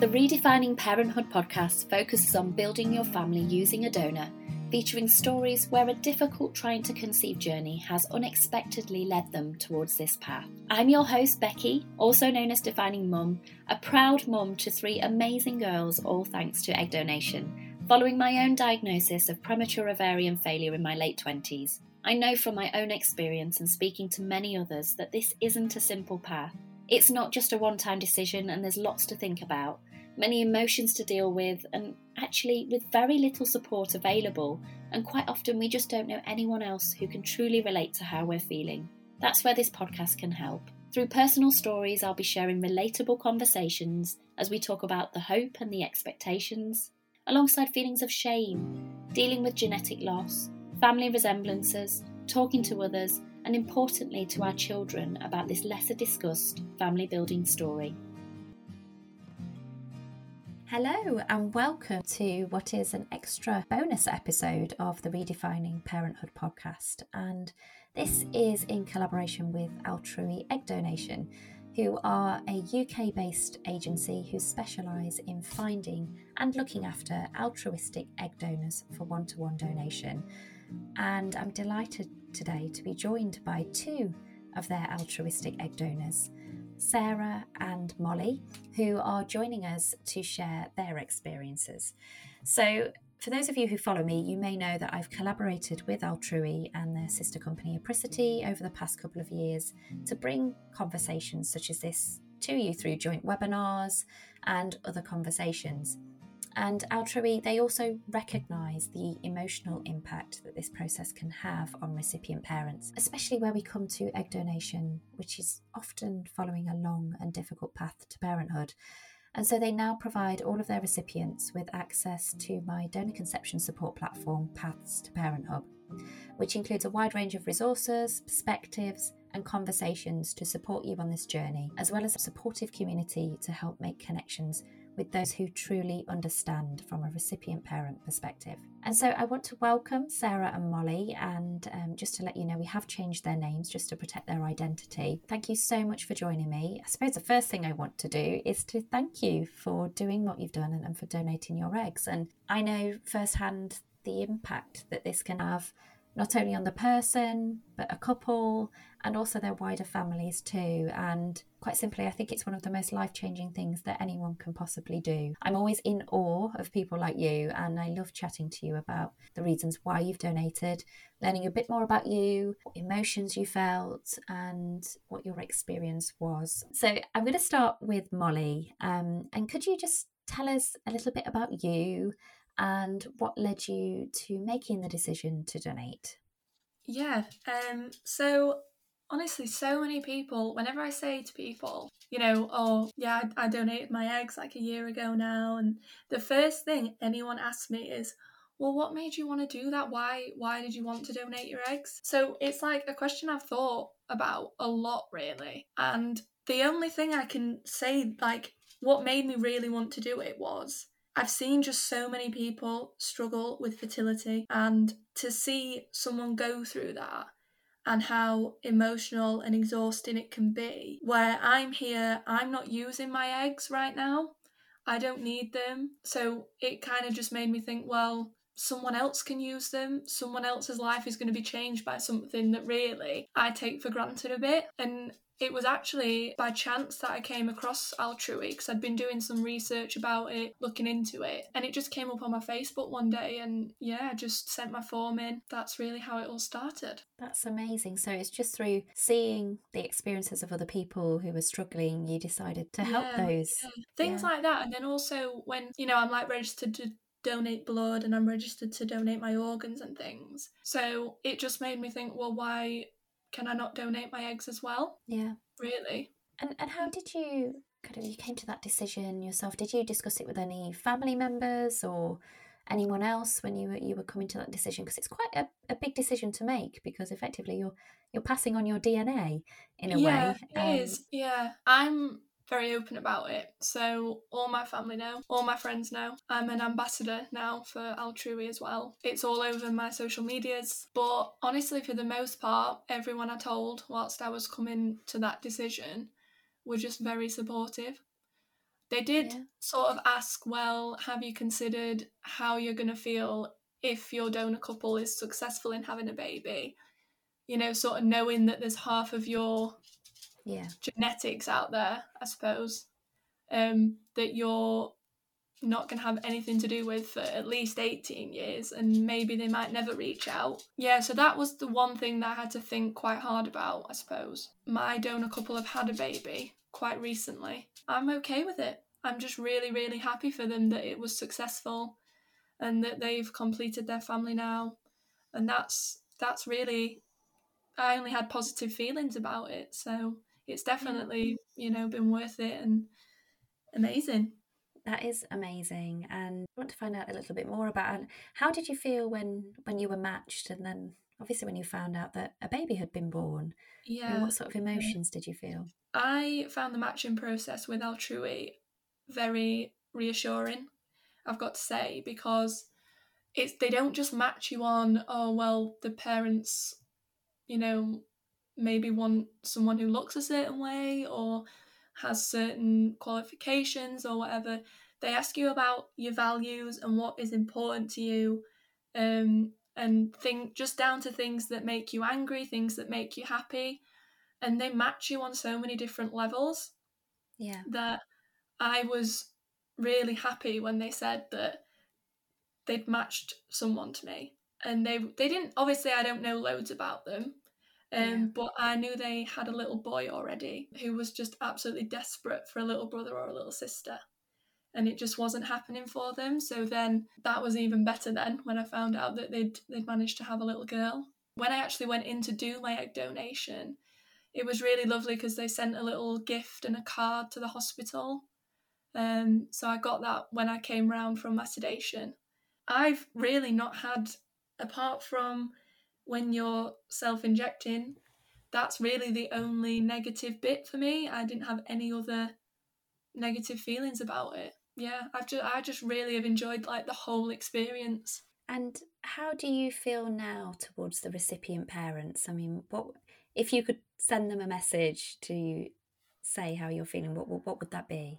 The Redefining Parenthood podcast focuses on building your family using a donor, featuring stories where a difficult trying to conceive journey has unexpectedly led them towards this path. I'm your host, Becky, also known as Defining Mum, a proud mum to three amazing girls, all thanks to egg donation, following my own diagnosis of premature ovarian failure in my late 20s. I know from my own experience and speaking to many others that this isn't a simple path. It's not just a one time decision, and there's lots to think about many emotions to deal with, and actually with very little support available. And quite often, we just don't know anyone else who can truly relate to how we're feeling. That's where this podcast can help. Through personal stories, I'll be sharing relatable conversations as we talk about the hope and the expectations, alongside feelings of shame, dealing with genetic loss, family resemblances, talking to others, and importantly to our children about this lesser discussed family building story. Hello, and welcome to what is an extra bonus episode of the Redefining Parenthood podcast. And this is in collaboration with Altrui Egg Donation, who are a UK based agency who specialise in finding and looking after altruistic egg donors for one to one donation. And I'm delighted today to be joined by two of their altruistic egg donors. Sarah and Mollie, who are joining us to share their experiences. So, for those of you who follow me, you may know that I've collaborated with Altrui and their sister company Apricity over the past couple of years to bring conversations such as this to you through joint webinars and other conversations. And Altrui, they also recognise the emotional impact that this process can have on recipient parents, especially where we come to egg donation, which is often following a long and difficult path to parenthood. And so they now provide all of their recipients with access to my donor conception support platform, Paths to Parent Hub, which includes a wide range of resources, perspectives, and conversations to support you on this journey, as well as a supportive community to help make connections with those who truly understand from a recipient parent perspective. And so I want to welcome Sarah and Mollie, and um, just to let you know, we have changed their names just to protect their identity. Thank you so much for joining me. I suppose the first thing I want to do is to thank you for doing what you've done and, and for donating your eggs. And I know firsthand the impact that this can have not only on the person, but a couple and also their wider families too. And quite simply, I think it's one of the most life changing things that anyone can possibly do. I'm always in awe of people like you, and I love chatting to you about the reasons why you've donated, learning a bit more about you, what emotions you felt, and what your experience was. So I'm going to start with Mollie. Um, and could you just tell us a little bit about you? And what led you to making the decision to donate? Yeah, um, so honestly, so many people, whenever I say to people, you know, oh, yeah, I, I, donated my eggs like a year ago now, and the first thing anyone asks me is, well, what made you want to do that? Why, why did you want to donate your eggs? So it's like a question I've thought about a lot, really. And the only thing I can say, like, what made me really want to do it was I've seen just so many people struggle with fertility, and to see someone go through that and how emotional and exhausting it can be. Where I'm here, I'm not using my eggs right now, I don't need them. So it kind of just made me think, well, someone else can use them. Someone else's life is going to be changed by something that really I take for granted a bit. And it was actually by chance that I came across Altrui because I'd been doing some research about it, looking into it, and it just came up on my Facebook one day. And yeah, I just sent my form in. That's really how it all started. That's amazing. So it's just through seeing the experiences of other people who were struggling, you decided to help yeah, those. Yeah. Things yeah. like that. And then also when, you know, I'm like registered to donate blood and I'm registered to donate my organs and things. So it just made me think, well, why can I not donate my eggs as well? Yeah. Really. And and how did you kind of you came to that decision yourself? Did you discuss it with any family members or anyone else when you were you were coming to that decision? Because it's quite a, a big decision to make because effectively you're you're passing on your DNA in a yeah, way. Yeah, it um, is. Yeah. I'm very open about it. So all my family know, all my friends know. I'm an ambassador now for Altrui as well. It's all over my social medias. But honestly, for the most part, everyone I told whilst I was coming to that decision were just very supportive. They did Yeah. sort of ask, well, have you considered how you're going to feel if your donor couple is successful in having a baby? You know, sort of knowing that there's half of your Yeah. genetics out there, I suppose, um, that you're not going to have anything to do with for at least 18 years and maybe they might never reach out. Yeah, so that was the one thing that I had to think quite hard about, I suppose. My donor couple have had a baby quite recently. I'm okay with it. I'm just really, really happy for them that it was successful and that they've completed their family now. And that's that's really I only had positive feelings about it. So it's definitely, you know, been worth it and amazing. That is amazing, and I want to find out a little bit more about how did you feel when when you were matched, and then obviously when you found out that a baby had been born. Yeah. what sort of emotions did you feel? I found the matching process with Altrui very reassuring, I've got to say, because it's they don't just match you on, oh well, the parents, you know, maybe want someone who looks a certain way or has certain qualifications or whatever. They ask you about your values and what is important to you, um, and think just down to things that make you angry, things that make you happy, and they match you on so many different levels Yeah. that I was really happy when they said that they'd matched someone to me. And they they didn't obviously I don't know loads about them. Um, Yeah. but I knew they had a little boy already who was just absolutely desperate for a little brother or a little sister. And it just wasn't happening for them. So then that was even better then when I found out that they'd they'd managed to have a little girl. When I actually went in to do my egg donation, it was really lovely because they sent a little gift and a card to the hospital. Um, so I got that when I came round from my sedation. I've really not had, apart from when you're self injecting, that's really the only negative bit for me. I didn't have any other negative feelings about it. Yeah, I've just I just really have enjoyed like the whole experience. And how do you feel now towards the recipient parents? I mean, what if you could send them a message to say how you're feeling? What what, would that be?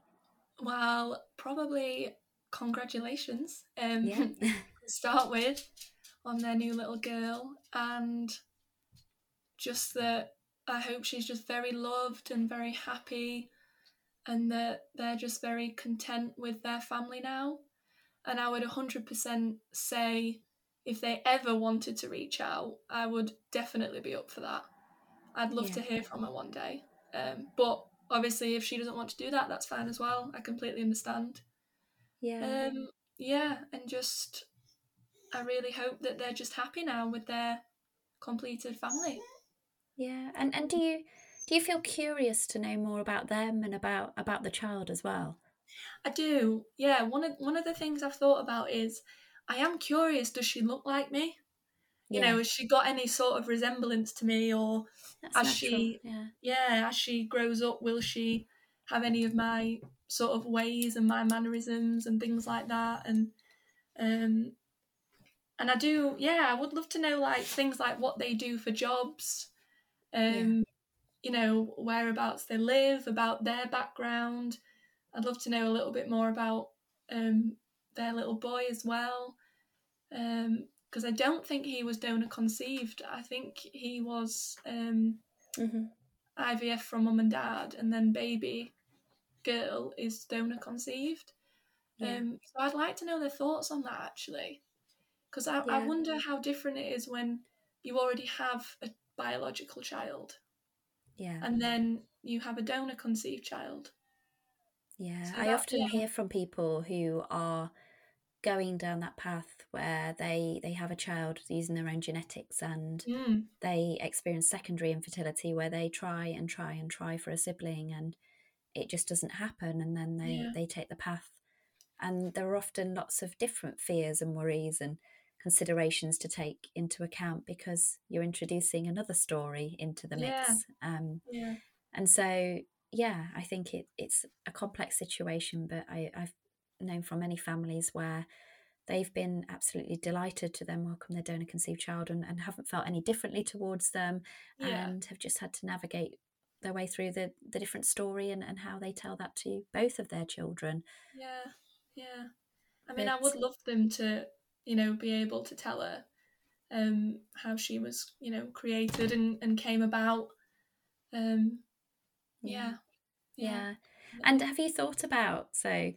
Well, probably congratulations. Um, Yeah. to start with on their new little girl and just that I hope she's just very loved and very happy and that they're just very content with their family now. And I would 100% say if they ever wanted to reach out, I would definitely be up for that. I'd love Yeah. to hear from her one day. Um, but obviously, if she doesn't want to do that, that's fine as well. I completely understand. yeah. Um, yeah, and just I really hope that they're just happy now with their completed family. Yeah, and and do you do you feel curious to know more about them and about about the child as well? I do. Yeah, one of one of the things I've thought about is I am curious. Does she look like me? You Yeah. know, has she got any sort of resemblance to me, or That's as natural. she- yeah, yeah, as she grows up, will she have any of my sort of ways and my mannerisms and things like that? And um, and I do, yeah, I would love to know like things like what they do for jobs, um, you know, whereabouts they live, about their background. I'd love to know a little bit more about um their little boy as well, um, because I don't think he was donor conceived. I think he was um hmm IVF from mum and dad, and then baby girl is donor conceived. yeah, Um, so I'd like to know their thoughts on that actually, because I, I wonder how different it is when you already have a biological child yeah, and then you have a donor conceived child. yeah. so I that- often yeah. hear from people who are going down that path where they they have a child using their own genetics and Mm, they experience secondary infertility where they try and try and try for a sibling and it just doesn't happen and then they Yeah. they take the path and there are often lots of different fears and worries and considerations to take into account because you're introducing another story into the mix Yeah. um, yeah, and so yeah i think it, it's a complex situation but I, i've known from many families where they've been absolutely delighted to then welcome their donor conceived child and, and haven't felt any differently towards them yeah, and have just had to navigate their way through the the different story and, and how they tell that to both of their children. Yeah, yeah. I mean, but, I would love them to, you know, be able to tell her um, how she was, you know, created and, and came about. Um, yeah. yeah. yeah. And have you thought about so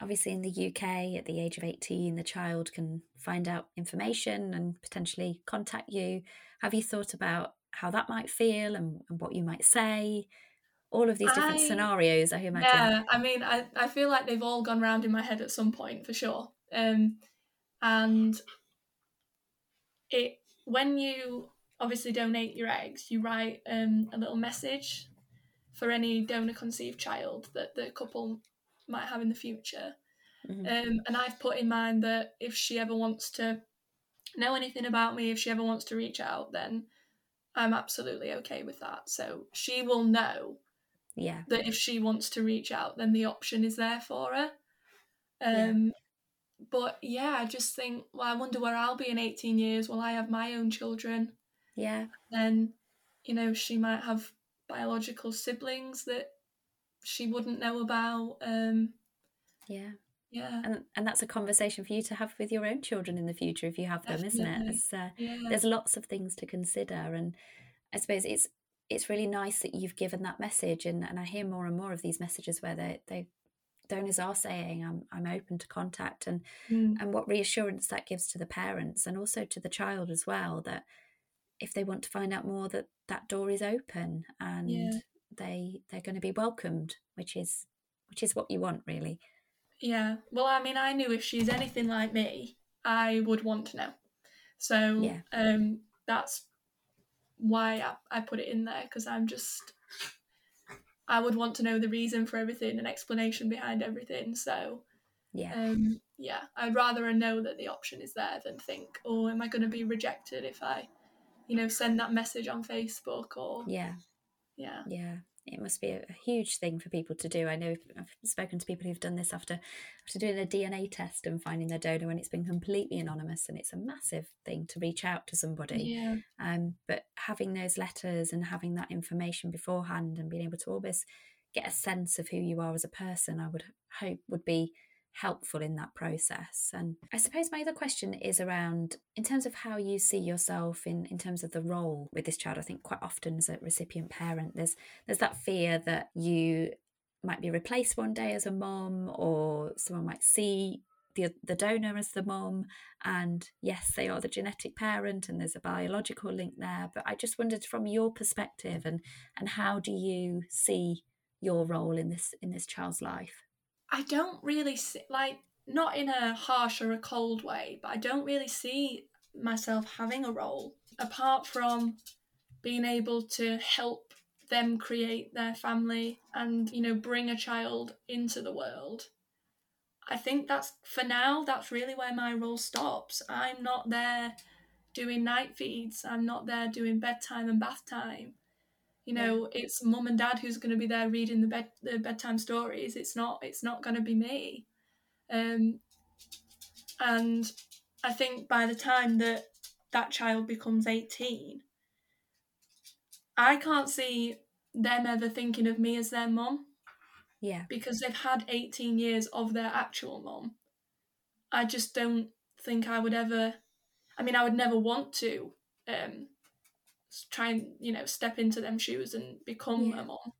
obviously in the UK at the age of 18 the child can find out information and potentially contact you. Have you thought about how that might feel and, and what you might say? All of these different I, scenarios, I imagine. Yeah, I mean, I, I feel like they've all gone round in my head at some point for sure. Um, and it when you obviously donate your eggs, you write um, a little message for any donor conceived child that the couple might have in the future. Mm-hmm. Um, and I've put in mind that if she ever wants to know anything about me, if she ever wants to reach out, then I'm absolutely okay with that. So she will know yeah. that if she wants to reach out, then the option is there for her. Um, yeah. But yeah, I just think, well, I wonder where I'll be in 18 years. Will I have my own children? Yeah. Then, you know, she might have biological siblings that she wouldn't know about. Um, yeah. Yeah. And and that's a conversation for you to have with your own children in the future if you have them, Definitely. isn't it? Uh, yeah. There's lots of things to consider, and I suppose it's it's really nice that you've given that message, and, and I hear more and more of these messages where they they donors are saying I'm I'm open to contact, and mm. and what reassurance that gives to the parents and also to the child as well that if they want to find out more that that door is open and yeah. they they're going to be welcomed, which is which is what you want really. Yeah. Well, I mean, I knew if she's anything like me, I would want to know. So yeah. um, that's why I, I put it in there because I'm just I would want to know the reason for everything, an explanation behind everything. So yeah, um, yeah, I'd rather know that the option is there than think, oh, am I going to be rejected if I, you know, send that message on Facebook or yeah, yeah, yeah it must be a, a, huge thing for people to do. I know I've spoken to people who've done this after after doing a DNA test and finding their donor, and it's been completely anonymous, and it's a massive thing to reach out to somebody. Yeah. Um, but having those letters and having that information beforehand and being able to almost get a sense of who you are as a person, I would hope would be helpful in that process. And I suppose my other question is around in terms of how you see yourself in, in terms of the role with this child. I think quite often as a recipient parent, there's there's that fear that you might be replaced one day as a mom or someone might see the the donor as the mom and yes they are the genetic parent and there's a biological link there but i just wondered from your perspective and and how do you see your role in this in this child's life I don't really see, like, not in a harsh or a cold way, but I don't really see myself having a role apart from being able to help them create their family and, you know, bring a child into the world. I think that's, for now, that's really where my role stops. I'm not there doing night feeds, I'm not there doing bedtime and bath time. You know, yeah. it's mum and dad who's going to be there reading the bed the bedtime stories. It's not it's not going to be me. Um, and I think by the time that that child becomes 18, I can't see them ever thinking of me as their mum. Yeah. Because they've had 18 years of their actual mum. I just don't think I would ever I mean I would never want to um try and you know step into them shoes and become yeah. a mom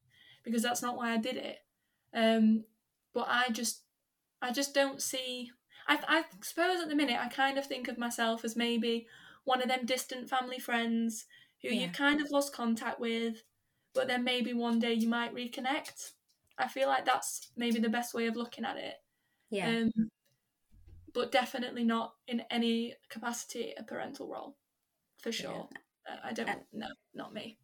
because that's not why I did it. Um, but I just I just don't see. I I suppose at the minute I kind of think of myself as maybe one of them distant family friends who yeah. you kind of lost contact with, but then maybe one day you might reconnect. I feel like that's maybe the best way of looking at it. Yeah. Um, but definitely not in any capacity a parental role, for sure. Yeah. I don't and, no, not me.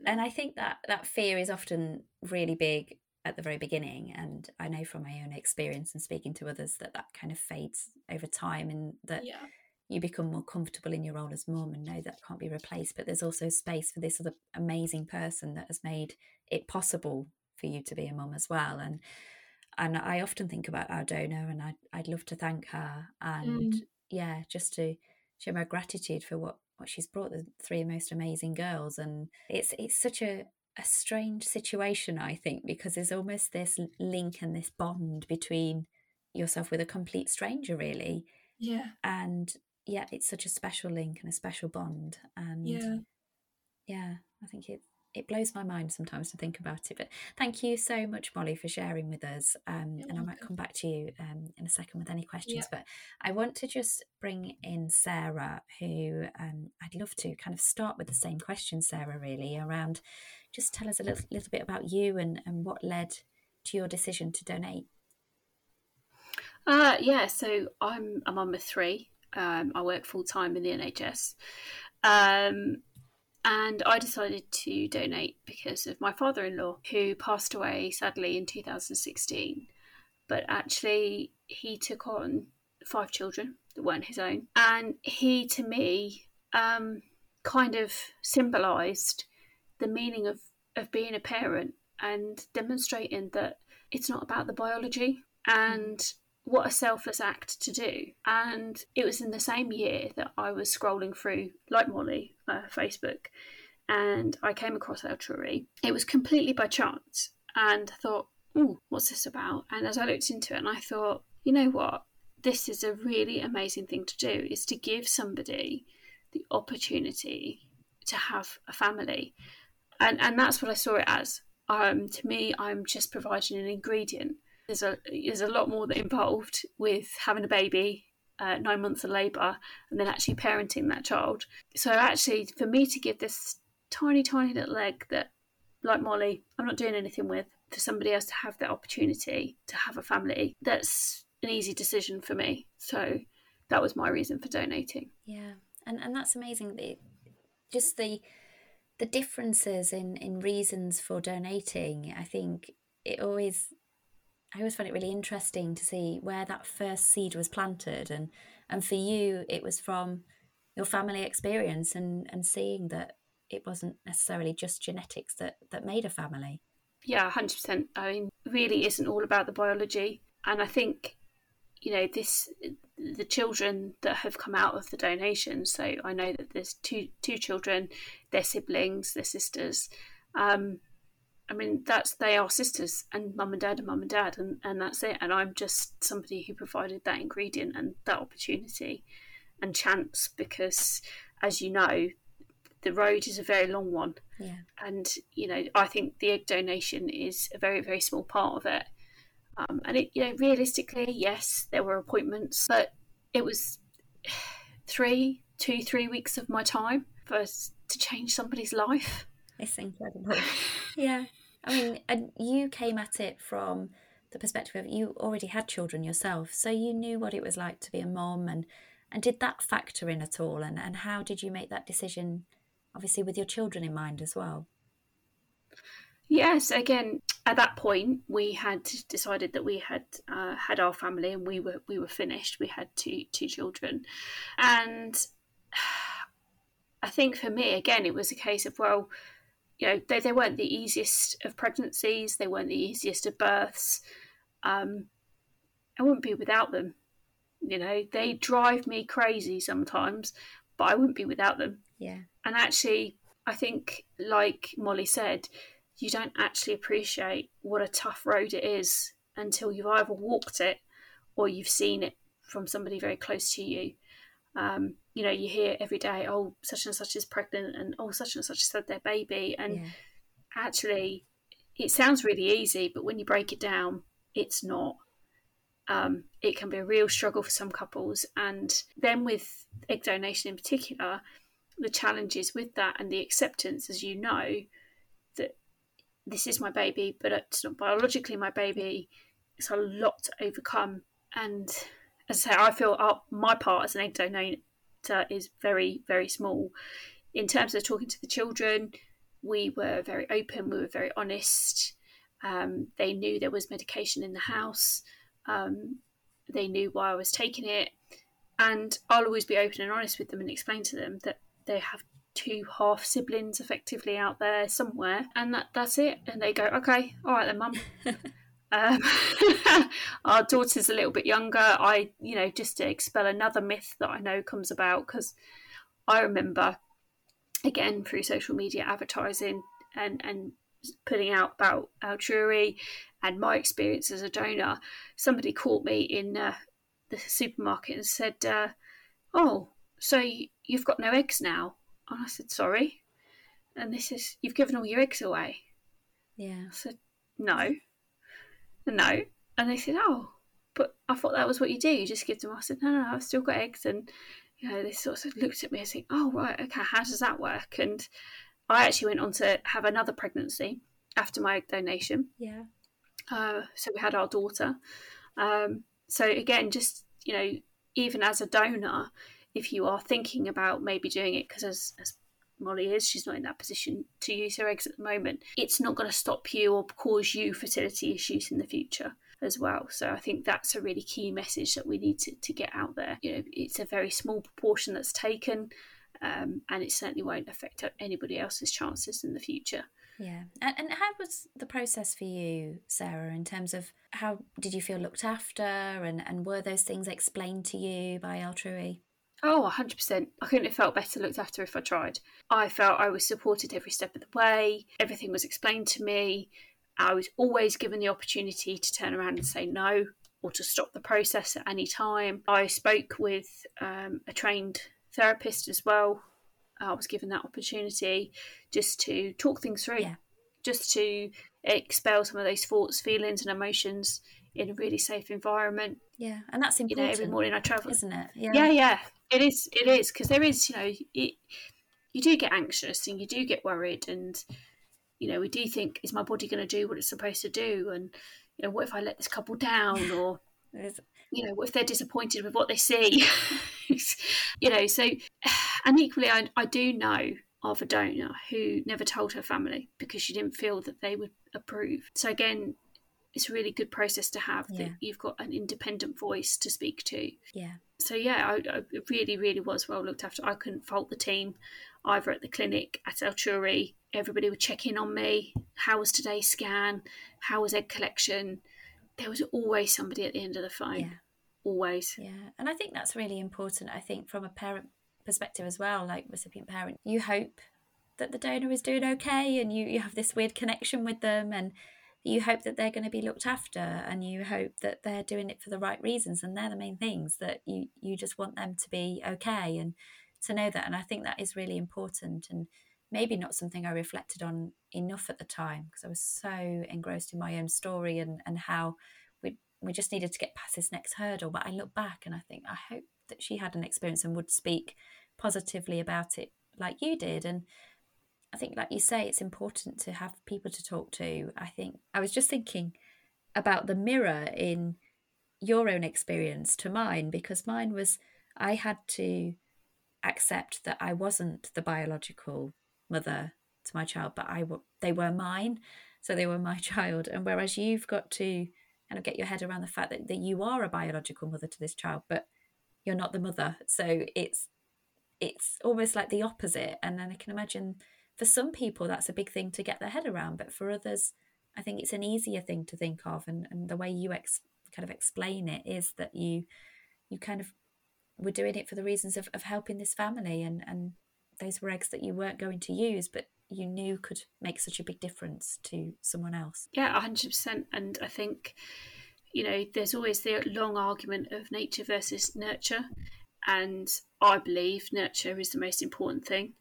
No. And I think that that fear is often really big at the very beginning and I know from my own experience and speaking to others that that kind of fades over time and that yeah. you become more comfortable in your role as mum and know that can't be replaced but there's also space for this other amazing person that has made it possible for you to be a mum as well and and I often think about our donor and I'd, I'd love to thank her and mm. yeah just to show my gratitude for what what she's brought the three most amazing girls and it's it's such a a strange situation, I think, because there's almost this link and this bond between yourself with a complete stranger, really. Yeah. And yeah, it's such a special link and a special bond. And Yeah. yeah, I think it it blows my mind sometimes to think about it. But thank you so much, Mollie, for sharing with us. Um, and I might come back to you um, in a second with any questions. Yeah. But I want to just bring in Sarah, who um, I'd love to kind of start with the same question, Sarah, really, around just tell us a little, little bit about you and, and what led to your decision to donate. Uh, yeah, so I'm a mum of three. Um, I work full time in the NHS. Um, and I decided to donate because of my father in law, who passed away sadly in 2016. But actually, he took on five children that weren't his own. And he, to me, um, kind of symbolised the meaning of, of being a parent and demonstrating that it's not about the biology and what a selfless act to do. And it was in the same year that I was scrolling through, like Mollie, uh, Facebook, and I came across El. It was completely by chance, and I thought, oh, what's this about? And as I looked into it, and I thought, you know what? This is a really amazing thing to do, is to give somebody the opportunity to have a family. And, and that's what I saw it as. Um, to me, I'm just providing an ingredient there's a there's a lot more that involved with having a baby, uh, nine months of labour, and then actually parenting that child. So actually, for me to give this tiny, tiny little egg that, like Mollie, I'm not doing anything with, for somebody else to have the opportunity to have a family, that's an easy decision for me. So that was my reason for donating. Yeah, and and that's amazing. The, just the the differences in in reasons for donating. I think it always. I always found it really interesting to see where that first seed was planted, and and for you, it was from your family experience and and seeing that it wasn't necessarily just genetics that that made a family. Yeah, hundred percent. I mean, really isn't all about the biology, and I think you know this the children that have come out of the donation so i know that there's two two children their siblings their sisters um i mean that's they are sisters and mum and dad and mum and dad and, and that's it and i'm just somebody who provided that ingredient and that opportunity and chance because as you know the road is a very long one Yeah, and you know i think the egg donation is a very very small part of it um, and it, you know, realistically, yes, there were appointments, but it was three, two, three weeks of my time for to change somebody's life. it's incredible. yeah, I mean, and you came at it from the perspective of you already had children yourself, so you knew what it was like to be a mom, and and did that factor in at all? And and how did you make that decision? Obviously, with your children in mind as well. Yes, again, at that point, we had decided that we had uh, had our family and we were we were finished. We had two two children, and I think for me, again, it was a case of well, you know, they they weren't the easiest of pregnancies, they weren't the easiest of births. Um, I wouldn't be without them. You know, they drive me crazy sometimes, but I wouldn't be without them. Yeah, And actually, I think, like Mollie said, you don't actually appreciate what a tough road it is until you've either walked it or you've seen it from somebody very close to you. Um, you know, you hear every day, oh, such and such is pregnant, and oh, such and such said their baby. And yeah, actually, it sounds really easy, but when you break it down, it's not. Um, it can be a real struggle for some couples. And then with egg donation in particular, the challenges with that and the acceptance, as you know, that this is my baby, but it's not biologically my baby. It's a lot to overcome. And as I say, I feel uh, my part as an egg donator is very, very small. In terms of talking to the children, we were very open, we were very honest. Um, they knew there was medication in the house. Um, they knew why I was taking it. And I'll always be open and honest with them and explain to them that they have two half siblings effectively out there somewhere, and that that's it. And they go, okay, all right then, mum. um, our daughter's a little bit younger. I, you know, just to expel another myth that I know comes about because I remember, again through social media advertising and and putting out about Altrui and my experience as a donor, somebody caught me in uh, the supermarket and said, uh, "Oh, so you've got no eggs now?" And I said, "Sorry." And this is you've given all your eggs away. Yeah. I said, "No, no." And they said, "Oh, but I thought that was what you do. You just give them." I said, "No, no, no I've still got eggs." And you know, they sort of looked at me and said, "Oh, right, okay. How does that work?" And I actually went on to have another pregnancy after my egg donation. Yeah. Uh, so we had our daughter. Um, so again, just you know, even as a donor, if you are thinking about maybe doing it, because as, as Mollie is, she's not in that position to use her eggs at the moment. It's not going to stop you or cause you fertility issues in the future as well. So I think that's a really key message that we need to, to get out there. You know, it's a very small proportion that's taken, um, and it certainly won't affect anybody else's chances in the future. Yeah. And, and how was the process for you, Sarah, in terms of how did you feel looked after and, and were those things explained to you by Altrui? Oh, 100%. I couldn't have felt better looked after if I tried. I felt I was supported every step of the way. Everything was explained to me. I was always given the opportunity to turn around and say no or to stop the process at any time. I spoke with um, a trained therapist as well I was given that opportunity just to talk things through, yeah. just to expel some of those thoughts, feelings, and emotions in a really safe environment. Yeah, and that's important. You know, every morning I travel, isn't it? Yeah, yeah, yeah. It is. It is because there is, you know, it, you do get anxious and you do get worried, and you know, we do think, is my body going to do what it's supposed to do? And you know, what if I let this couple down? Or you know, what if they're disappointed with what they see? you know, so and equally, I, I do know of a donor who never told her family because she didn't feel that they would approve. So again, it's a really good process to have yeah. that you've got an independent voice to speak to. Yeah. So yeah, I, I really, really was well looked after. I couldn't fault the team either at the clinic at Altrui. Everybody would check in on me. How was today's scan? How was egg collection? There was always somebody at the end of the phone. Yeah. Always. Yeah. And I think that's really important. I think from a parent perspective as well, like recipient parent, you hope that the donor is doing okay and you, you have this weird connection with them and you hope that they're going to be looked after and you hope that they're doing it for the right reasons and they're the main things that you you just want them to be okay and to know that and I think that is really important and maybe not something I reflected on enough at the time because I was so engrossed in my own story and and how we we just needed to get past this next hurdle but I look back and I think I hope that she had an experience and would speak positively about it like you did and I think like you say it's important to have people to talk to. I think I was just thinking about the mirror in your own experience to mine because mine was I had to accept that I wasn't the biological mother to my child but I they were mine. So they were my child. And whereas you've got to kind of get your head around the fact that, that you are a biological mother to this child but you're not the mother. So it's it's almost like the opposite. And then I can imagine for some people that's a big thing to get their head around, but for others, I think it's an easier thing to think of. And, and the way you ex- kind of explain it is that you you kind of were doing it for the reasons of, of helping this family and, and those were eggs that you weren't going to use, but you knew could make such a big difference to someone else. Yeah, 100%. And I think, you know, there's always the long argument of nature versus nurture. And I believe nurture is the most important thing.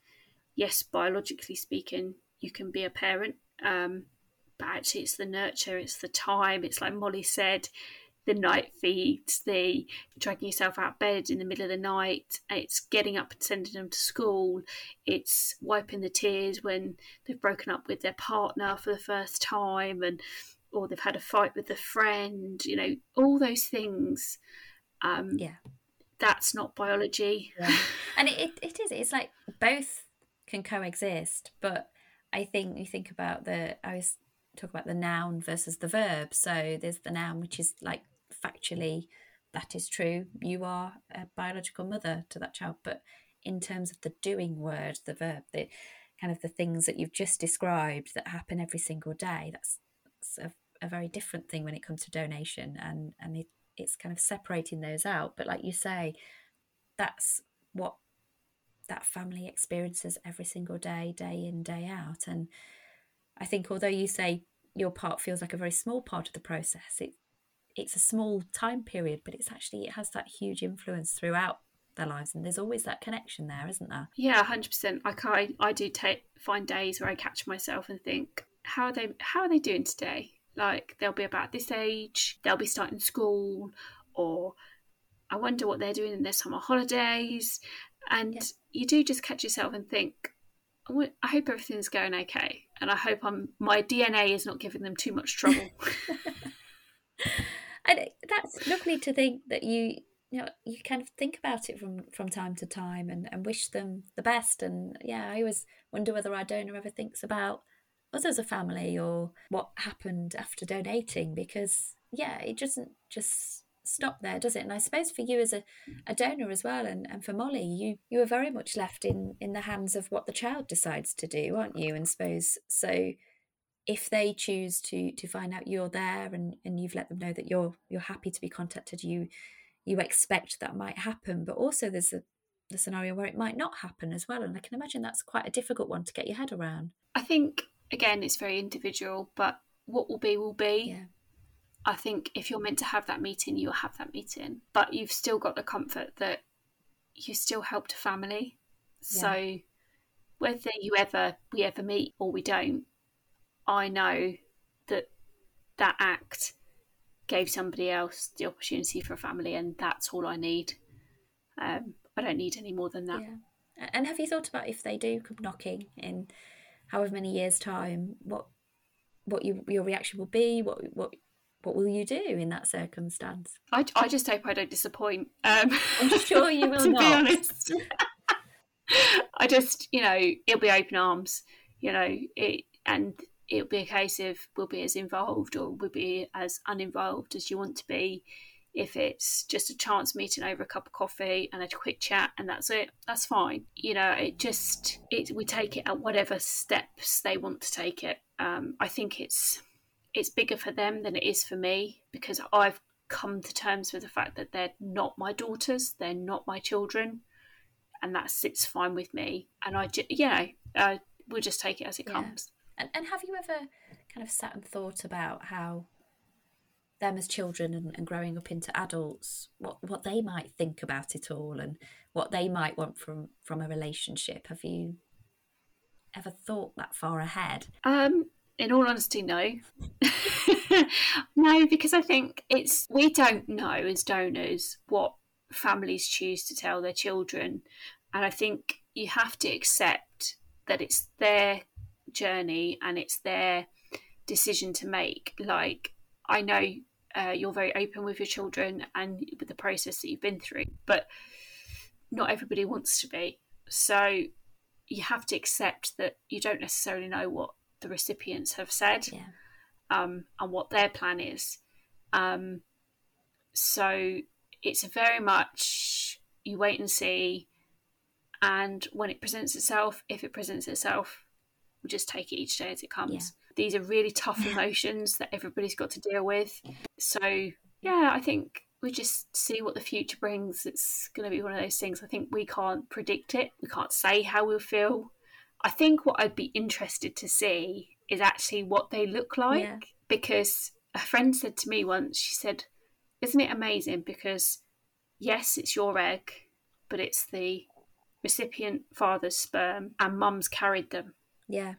Yes, biologically speaking, you can be a parent, um, but actually, it's the nurture, it's the time. It's like Mollie said, the night feeds, the dragging yourself out of bed in the middle of the night. It's getting up and sending them to school. It's wiping the tears when they've broken up with their partner for the first time, and or they've had a fight with a friend. You know, all those things. Um, yeah that's not biology. Yeah. and it, it is, it's like both can coexist, but I think you think about the, I was talk about the noun versus the verb. So there's the noun, which is like factually, that is true. You are a biological mother to that child. But in terms of the doing word, the verb, the kind of the things that you've just described that happen every single day, that's, that's a, a very different thing when it comes to donation. And, and it, it's kind of separating those out. But like you say, that's what that family experiences every single day, day in, day out. And I think although you say your part feels like a very small part of the process, it it's a small time period, but it's actually it has that huge influence throughout their lives, and there's always that connection there, isn't there? Yeah, hundred percent. Like I, I do take find days where I catch myself and think, how are they, how are they doing today? Like they'll be about this age, they'll be starting school, or I wonder what they're doing in their summer holidays, and yeah. you do just catch yourself and think, I hope everything's going okay, and I hope I'm my DNA is not giving them too much trouble. and that's lovely to think that you you know you kind of think about it from from time to time and, and wish them the best and yeah i always wonder whether our donor ever thinks about us as a family or what happened after donating because yeah it doesn't just stop there does it? And i suppose for you as a, a donor as well and, and for mollie you you are very much left in in the hands of what the child decides to do aren't you? And suppose so if they choose to to find out you're there and and you've let them know that you're you're happy to be contacted you you expect that might happen. But also there's a the scenario where it might not happen as well and i can imagine that's quite a difficult one to get your head around. I think again it's very individual but what will be will be. Yeah. I think if you're meant to have that meeting you'll have that meeting but you've still got the comfort that you still helped a family yeah. so whether you ever we ever meet or we don't I know that that act gave somebody else the opportunity for a family, and that's all I need. Um, I don't need any more than that. Yeah. And have you thought about if they do come knocking in however many years' time, what what you, your reaction will be? What what what will you do in that circumstance? I, I just hope I don't disappoint. Um, I'm sure you will to not. be honest, I just you know it'll be open arms. You know it, and it'll be a case of we'll be as involved or we'll be as uninvolved as you want to be. If it's just a chance meeting over a cup of coffee and a quick chat and that's it, that's fine. You know, it just it we take it at whatever steps they want to take it. Um, I think it's it's bigger for them than it is for me because I've come to terms with the fact that they're not my daughters, they're not my children, and that sits fine with me. And I, ju- you know, uh, we'll just take it as it yeah. comes. And, and have you ever kind of sat and thought about how them as children and, and, growing up into adults, what, what they might think about it all and what they might want from, from a relationship? Have you ever thought that far ahead? Um, in all honesty, no. no, because I think it's we don't know as donors what families choose to tell their children, and I think you have to accept that it's their journey and it's their decision to make. Like, I know uh, you're very open with your children and with the process that you've been through, but not everybody wants to be. So you have to accept that you don't necessarily know what the recipients have said yeah. um, and what their plan is. Um, so it's very much you wait and see. And when it presents itself, if it presents itself, we'll just take it each day as it comes. Yeah. These are really tough emotions that everybody's got to deal with. So, yeah, I think we just see what the future brings. It's going to be one of those things. I think we can't predict it, we can't say how we'll feel. I think what I'd be interested to see is actually what they look like yeah. because a friend said to me once, she said, Isn't it amazing? Because yes, it's your egg, but it's the recipient father's sperm and mum's carried them. Yeah.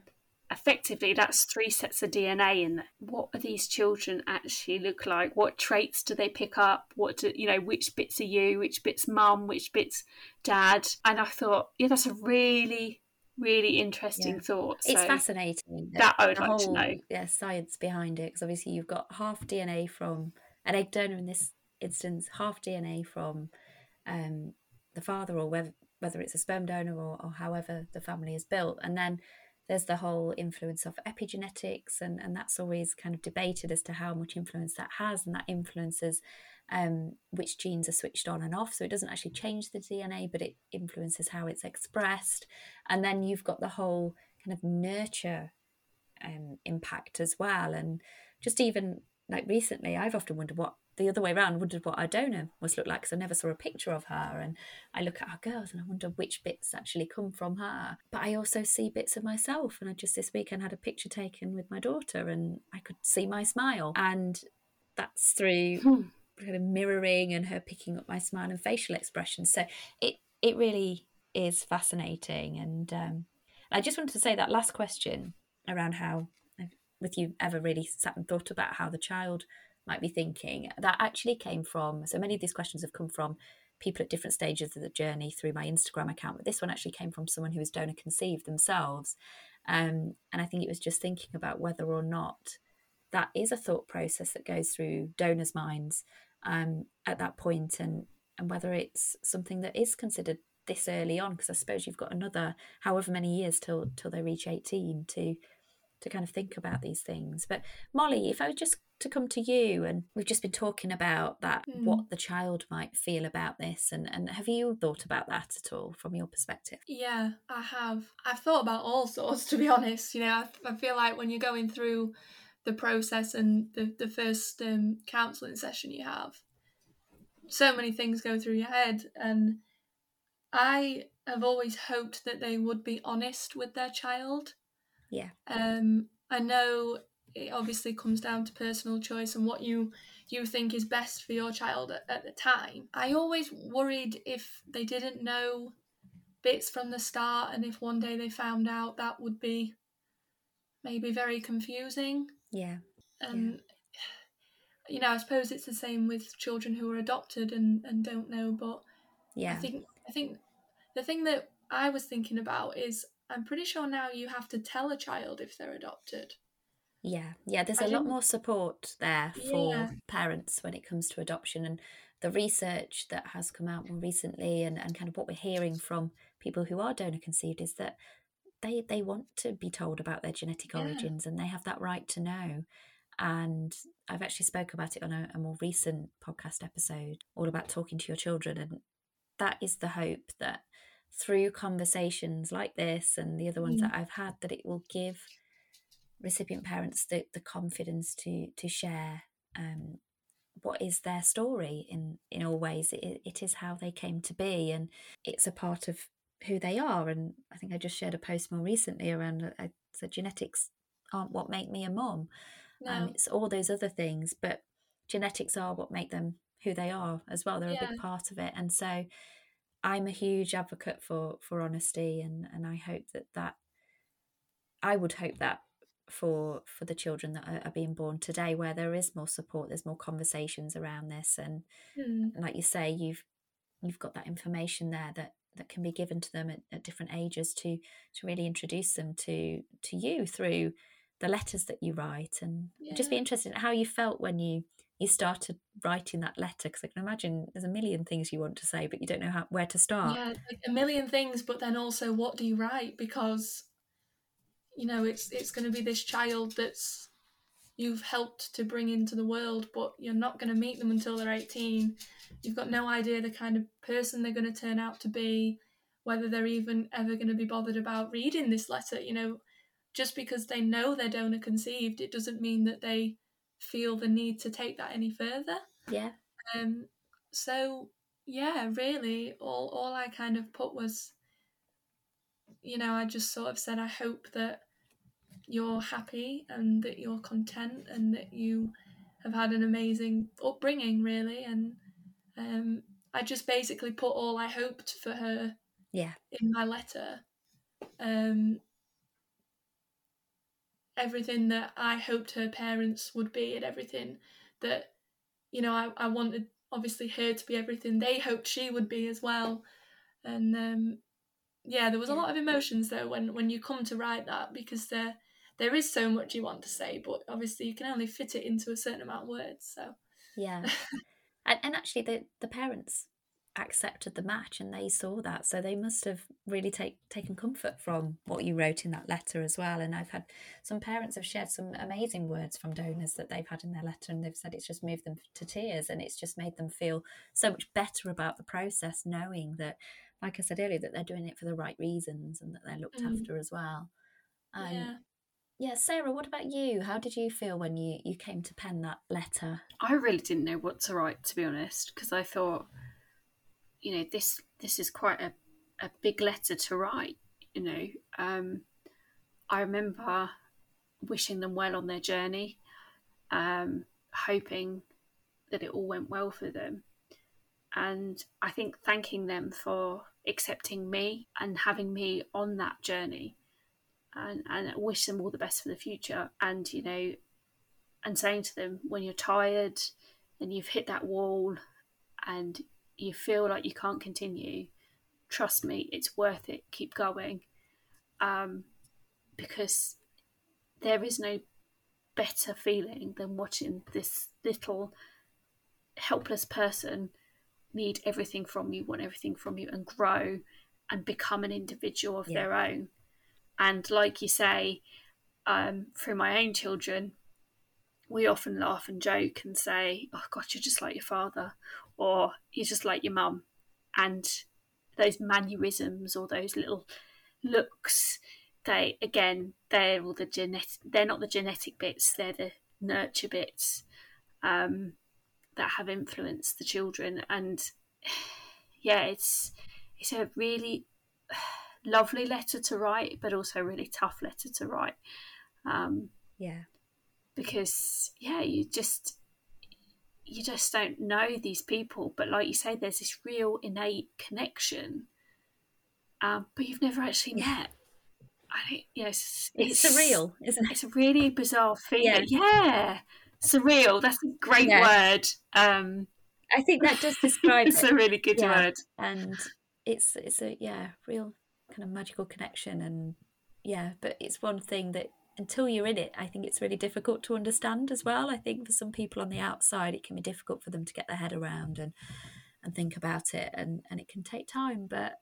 Effectively, that's three sets of DNA in there. What are these children actually look like? What traits do they pick up? What do you know? Which bits are you? Which bits mum? Which bits dad? And I thought, yeah, that's a really really interesting yeah. thought. So it's fascinating. That I would like whole, to know. Yeah, science behind it because obviously you've got half DNA from an egg donor in this instance, half DNA from um, the father or whether whether it's a sperm donor or, or however the family is built, and then there's the whole influence of epigenetics, and, and that's always kind of debated as to how much influence that has, and that influences um, which genes are switched on and off. So it doesn't actually change the DNA, but it influences how it's expressed. And then you've got the whole kind of nurture um, impact as well. And just even like recently, I've often wondered what the other way around, wondered what our donor must look like because I never saw a picture of her. And I look at our girls and I wonder which bits actually come from her. But I also see bits of myself. And I just this weekend had a picture taken with my daughter and I could see my smile. And that's through hmm. kind of mirroring and her picking up my smile and facial expressions. So it it really is fascinating. And um, I just wanted to say that last question around how, with you ever really sat and thought about how the child might be thinking, that actually came from. So many of these questions have come from people at different stages of the journey through my Instagram account, but this one actually came from someone who was donor conceived themselves. Um, and I think it was just thinking about whether or not that is a thought process that goes through donors' minds um, at that point and and whether it's something that is considered this early on because I suppose you've got another however many years till till they reach 18 to to kind of think about these things. But Mollie if I was just to come to you and we've just been talking about that mm. what the child might feel about this and and have you thought about that at all from your perspective? Yeah I have. I've thought about all sorts to be honest. You know I, I feel like when you're going through the process and the, the first um, counselling session you have so many things go through your head. And i have always hoped that they would be honest with their child yeah. Um i know it obviously comes down to personal choice and what you you think is best for your child at, at the time. I always worried if they didn't know bits from the start and if one day they found out that would be maybe very confusing. Yeah. And yeah. you know, I suppose it's the same with children who are adopted and, and don't know. But yeah, I think I think the thing that I was thinking about is I'm pretty sure now you have to tell a child if they're adopted. Yeah, yeah. There's I a lot more support there for yeah. parents when it comes to adoption, and the research that has come out more recently, and, and kind of what we're hearing from people who are donor conceived is that they they want to be told about their genetic yeah. origins, and they have that right to know and I've actually spoke about it on a, a, more recent podcast episode, all about talking to your children, and that is the hope that through conversations like this and the other ones mm. that I've had, that it will give recipient parents the, the confidence to to share um, what is their story in in all ways. It, it is how they came to be, and it's a part of who they are. And I think I just shared a post more recently around uh, the genetics aren't what make me a mom um, no. Um, it's all those other things, but genetics are what make them who they are as well. They're yeah. a big part of it, and so I'm a huge advocate for for honesty, and and I hope that that I would hope that for for the children that are, are being born today, where there is more support, there's more conversations around this, and, mm. like you say, you've you've got that information there that that can be given to them at, at different ages to to really introduce them to to you through the letters that you write and yeah. just be interested in how you felt when you you started writing that letter because I can imagine there's a million things you want to say but you don't know how where to start. Yeah, a million things, but then also what do you write because you know it's it's going to be this child that's you've helped to bring into the world, but you're not going to meet them until they're 18. You've got no idea the kind of person they're going to turn out to be, whether they're even ever going to be bothered about reading this letter. You know, just because they know they're donor conceived, it doesn't mean that they feel the need to take that any further. Yeah. Um. So yeah, really, all all I kind of put was, you know, I just sort of said I hope that you're happy and that you're content and that you have had an amazing upbringing, really, and um, I just basically put all I hoped for her. Yeah. In my letter. Um, everything that I hoped her parents would be and everything that, you know, I, I wanted obviously her to be everything they hoped she would be as well. And um, yeah, there was a lot of emotions though when, when you come to write that because there there is so much you want to say, but obviously you can only fit it into a certain amount of words. So yeah, and, and actually the the parents accepted the match and they saw that so they must have really take, taken comfort from what you wrote in that letter as well and i've had some parents have shared some amazing words from donors that they've had in their letter and they've said it's just moved them to tears and it's just made them feel so much better about the process knowing that like i said earlier that they're doing it for the right reasons and that they're looked mm. after as well um, yeah. yeah, Sarah, what about you? How did you feel when you, you came to pen that letter? I really didn't know what to write, to be honest, because I thought, you know, this this is quite a, a big letter to write. You know, um, I remember wishing them well on their journey, um, hoping that it all went well for them. And I think thanking them for accepting me and having me on that journey and, and wish them all the best for the future. And, you know, and saying to them when you're tired and you've hit that wall and you feel like you can't continue, trust me, it's worth it. Keep going. Um, because there is no better feeling than watching this little helpless person need everything from you, want everything from you, and grow and become an individual of yeah. their own. And like you say, um, through my own children, we often laugh and joke and say, "Oh God, you're just like your father," or "You're just like your mum," and those mannerisms or those little looks, they again, they're all the genetic. They're not the genetic bits; they're the nurture bits. Um, that have influenced the children and yeah it's it's a really lovely letter to write but also a really tough letter to write um, yeah because yeah you just you just don't know these people but like you say there's this real innate connection um, but you've never actually met I yes, it's, it's, surreal, isn't it? It's a really bizarre feeling. Yeah, yeah surreal. That's a great yeah. word. Um, I think that does describe. it's it. a really good yeah. word, and it's it's a yeah real kind of magical connection, and yeah, but it's one thing that until you're in it, I think it's really difficult to understand as well. I think for some people on the outside, it can be difficult for them to get their head around and and think about it, and and it can take time. But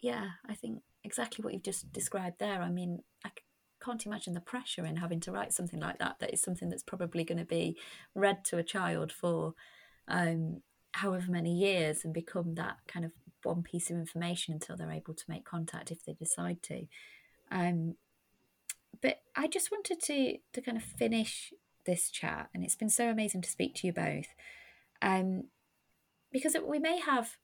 yeah, I think exactly what you've just described there. I mean, I can't imagine the pressure in having to write something like that. That is something that's probably going to be read to a child for um, however many years and become that kind of one piece of information until they're able to make contact if they decide to. Um, but I just wanted to to kind of finish this chat, and it's been so amazing to speak to you both, um, because we may have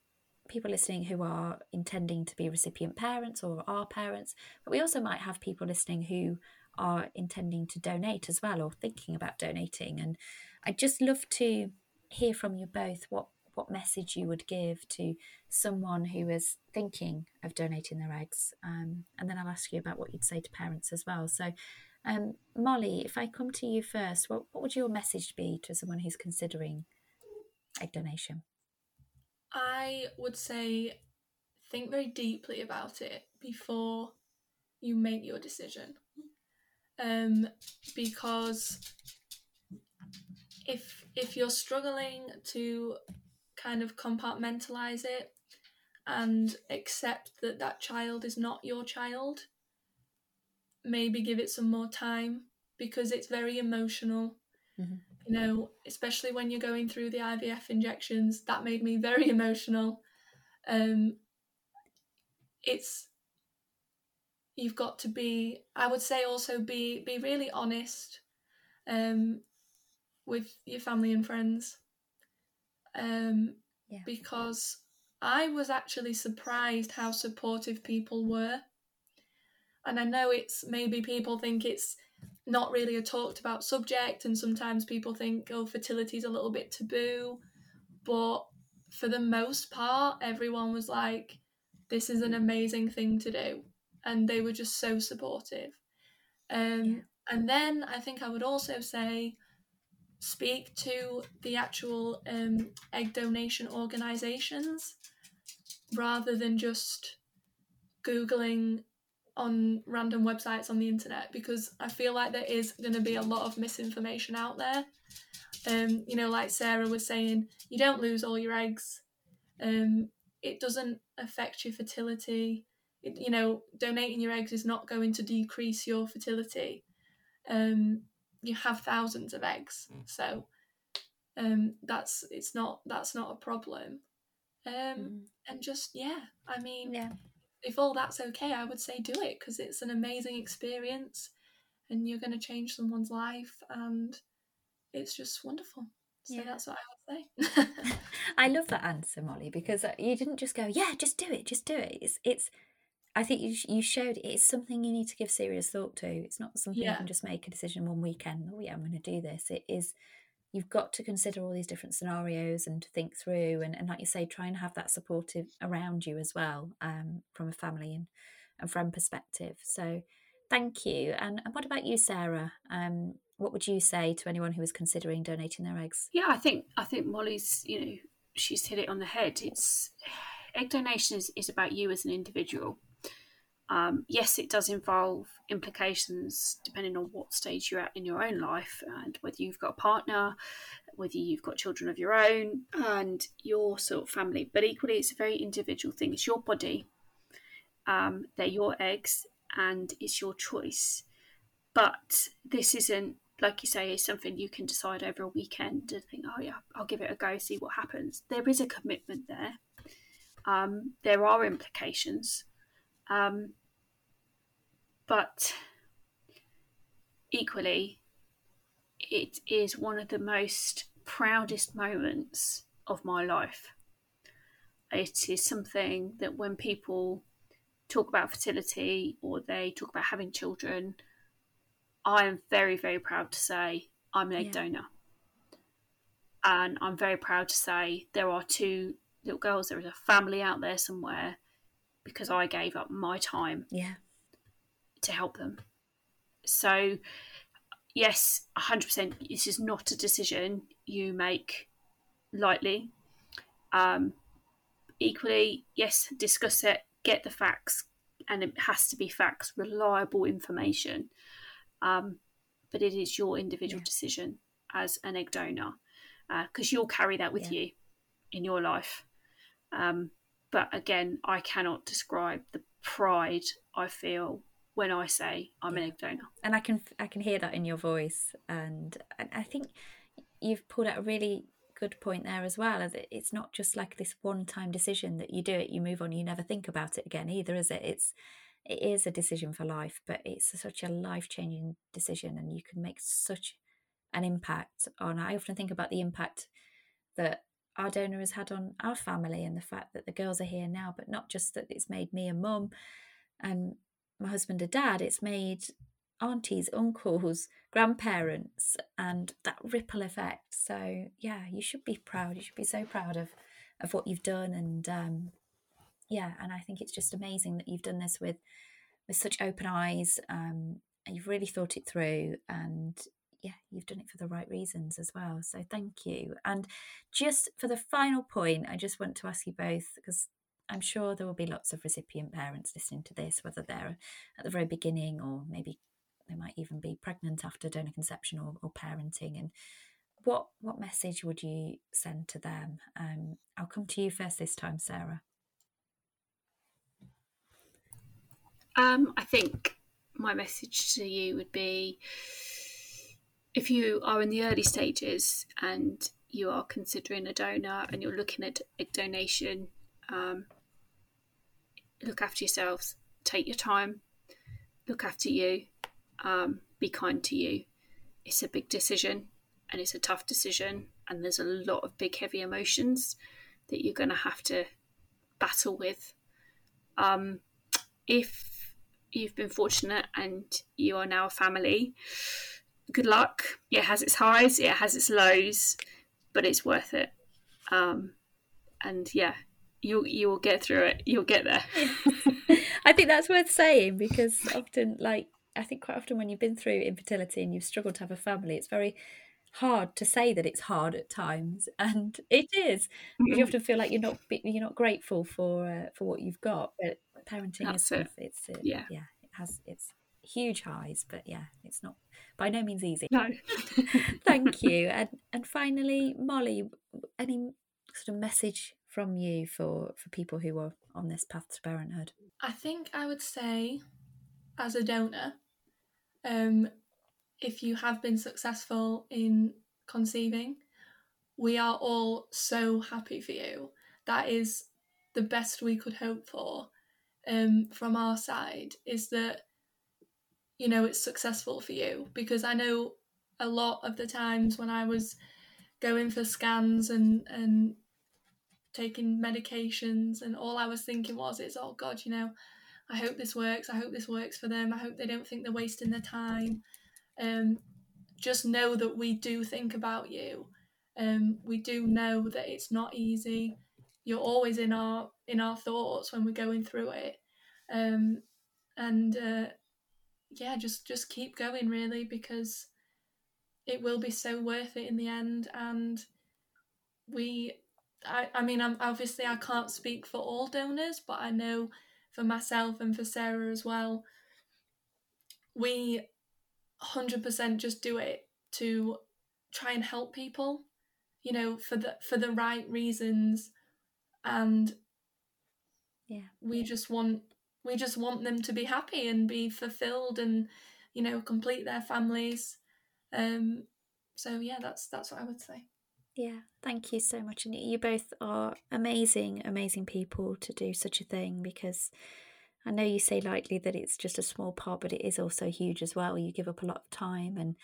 people listening who are intending to be recipient parents or are parents, but we also might have people listening who are intending to donate as well or thinking about donating. And I'd just love to hear from you both what what message you would give to someone who is thinking of donating their eggs. Um, and then I'll ask you about what you'd say to parents as well. So, um, Mollie, if I come to you first, what, what would your message be to someone who's considering egg donation? I would say think very deeply about it before you make your decision. Um, because if if you're struggling to kind of compartmentalize it and accept that that child is not your child, maybe give it some more time because it's very emotional. Mm-hmm you know, especially when you're going through the IVF injections, that made me very emotional. Um, it's you've got to be, I would say, also be be really honest um, with your family and friends, um, yeah. because I was actually surprised how supportive people were. And I know it's maybe people think it's not really a talked about subject and sometimes people think oh fertility is a little bit taboo but for the most part everyone was like this is an amazing thing to do and they were just so supportive um, yeah. and then i think i would also say speak to the actual um, egg donation organizations rather than just googling on random websites on the internet because I feel like there is going to be a lot of misinformation out there. Um, you know, like Sarah was saying, you don't lose all your eggs. Um, it doesn't affect your fertility. It, you know, donating your eggs is not going to decrease your fertility. Um, you have thousands of eggs, so um, that's it's not that's not a problem. Um, mm. And just yeah, I mean, yeah if all that's okay, I would say do it because it's an amazing experience. and you're going to change someone's life and it's just wonderful so Yeah. that's what i would say I love that answer, Mollie, because uh, you didn't just go, "Yeah, just do it, just do it." It's, it's. I think you you showed it's something you need to give serious thought to. It's not something you can just make a decision one weekend. Oh yeah, I'm going to do this. It is. You've got to consider all these different scenarios and to think through, and, and like you say, try and have that supportive around you as well, um, from a family and, and friend perspective. So, thank you. And, and what about you, Sarah? Um, what would you say to anyone who is considering donating their eggs? Yeah, I think I think Mollie's, you know, she's hit it on the head. It's egg donation is, is about you as an individual. Um, yes, it does involve implications depending on what stage you're at in your own life and whether you've got a partner, whether you've got children of your own, and your sort of family. But equally, it's a very individual thing. It's your body, um, they're your eggs, and it's your choice. But this isn't, like you say, something you can decide over a weekend and think, oh yeah, I'll give it a go, see what happens. There is a commitment there. Um, there are implications. Um, but equally, it is one of the most proudest moments of my life. It is something that when people talk about fertility or they talk about having children, I am very, very proud to say I'm an egg Yeah. donor. And I'm very proud to say there are two little girls, there is a family out there somewhere because I gave up my time Yeah, to help them. So, yes, 100%, this is not a decision you make lightly. Um, equally, yes, discuss it, get the facts, and it has to be facts, reliable information. Um, but it is your individual Yeah. decision as an egg donor because you'll carry that with Yeah. you in your life. Um, but again, I cannot describe the pride I feel when I say I'm an egg donor. and I can I can hear that in your voice, and, and I think you've pulled out a really good point there as well. As it's not just like this one time decision that you do it, you move on, you never think about it again either, is it? It's it is a decision for life, but it's such a life changing decision, and you can make such an impact on. I often think about the impact that our donor has had on our family and the fact that the girls are here now, but not just that it's made me a mum and my husband a dad, it's made aunties, uncles, grandparents, and that ripple effect. So yeah, you should be proud. You should be so proud of of what you've done, and um, yeah, and I think it's just amazing that you've done this with with such open eyes. Um, and you've really thought it through, and yeah, you've done it for the right reasons as well. So thank you. And just for the final point, I just want to ask you both because I'm sure there will be lots of recipient parents listening to this, whether they're at the very beginning or maybe they might even be pregnant after donor conception or, or parenting. And what what message would you send to them? Um, I'll come to you first this time, Sarah. Um, I think my message to you would be if you are in the early stages and you are considering a donor and you're looking at a donation, um, look after yourselves, take your time, look after you, um, be kind to you. It's a big decision and it's a tough decision, and there's a lot of big, heavy emotions that you're going to have to battle with. Um, if you've been fortunate and you are now a family, good luck. It has its highs, it has its lows, but it's worth it. Um, and yeah, you you will get through it. You'll get there. I think that's worth saying because often, like, I think quite often when you've been through infertility and you've struggled to have a family, it's very hard to say that it's hard at times, and it is. Because you often feel like you're not you're not grateful for uh, for what you've got. But parenting That's is it. It's uh, Yeah. yeah, it has it's huge highs, but yeah, it's not by no means easy. No. Thank you. And and finally, Mollie, any sort of message from you for for people who are on this path to parenthood? I think I would say, as a donor, um, if you have been successful in conceiving, we are all so happy for you. That is the best we could hope for um, from our side, is that you know it's successful for you. Because I know a lot of the times when I was going for scans and and taking medications and all I was thinking was it's oh god you know I hope this works. I hope this works for them. I hope they don't think they're wasting their time. Um just know that we do think about you. Um we do know that it's not easy. You're always in our in our thoughts when we're going through it. Um and uh yeah just just keep going really because it will be so worth it in the end and we I, I mean I'm obviously I can't speak for all donors but I know for myself and for Sarah as well we 100% just do it to try and help people you know for the for the right reasons and yeah. we just want we just want them to be happy and be fulfilled and you know complete their families. Um so yeah that's that's what i would say. Yeah thank you so much and you both are amazing amazing people to do such a thing because i know you say lightly that it's just a small part but it is also huge as well. You give up a lot of time and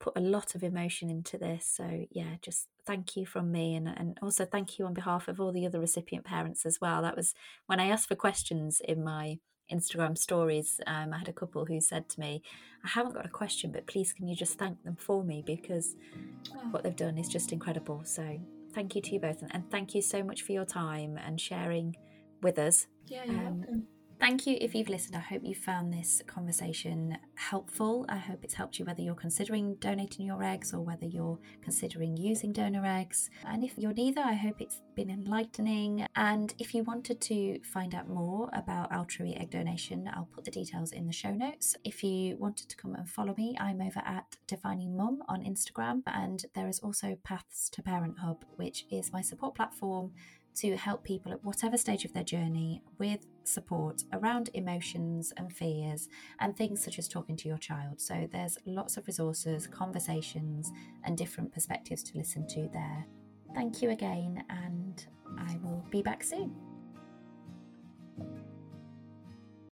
put a lot of emotion into this. So yeah just thank you from me and, and also thank you on behalf of all the other recipient parents as well. That was when i asked for questions in my instagram stories um, i had a couple who said to me i haven't got a question but please can you just thank them for me? Because oh. what they've done is just incredible. So thank you to you both and, and thank you so much for your time and sharing with us yeah you're um, welcome Thank you if you've listened. I hope you found this conversation helpful. I hope it's helped you whether you're considering donating your eggs or whether you're considering using donor eggs. And if you're neither, I hope it's been enlightening. And if you wanted to find out more about Altrui egg donation, I'll put the details in the show notes. If you wanted to come and follow me, I'm over at Defining Mum on Instagram. And there is also Paths to Parent Hub, which is my support platform to help people at whatever stage of their journey with support around emotions and fears and things such as talking to your child. So there's lots of resources, conversations, and different perspectives to listen to there. Thank you again, and I will be back soon.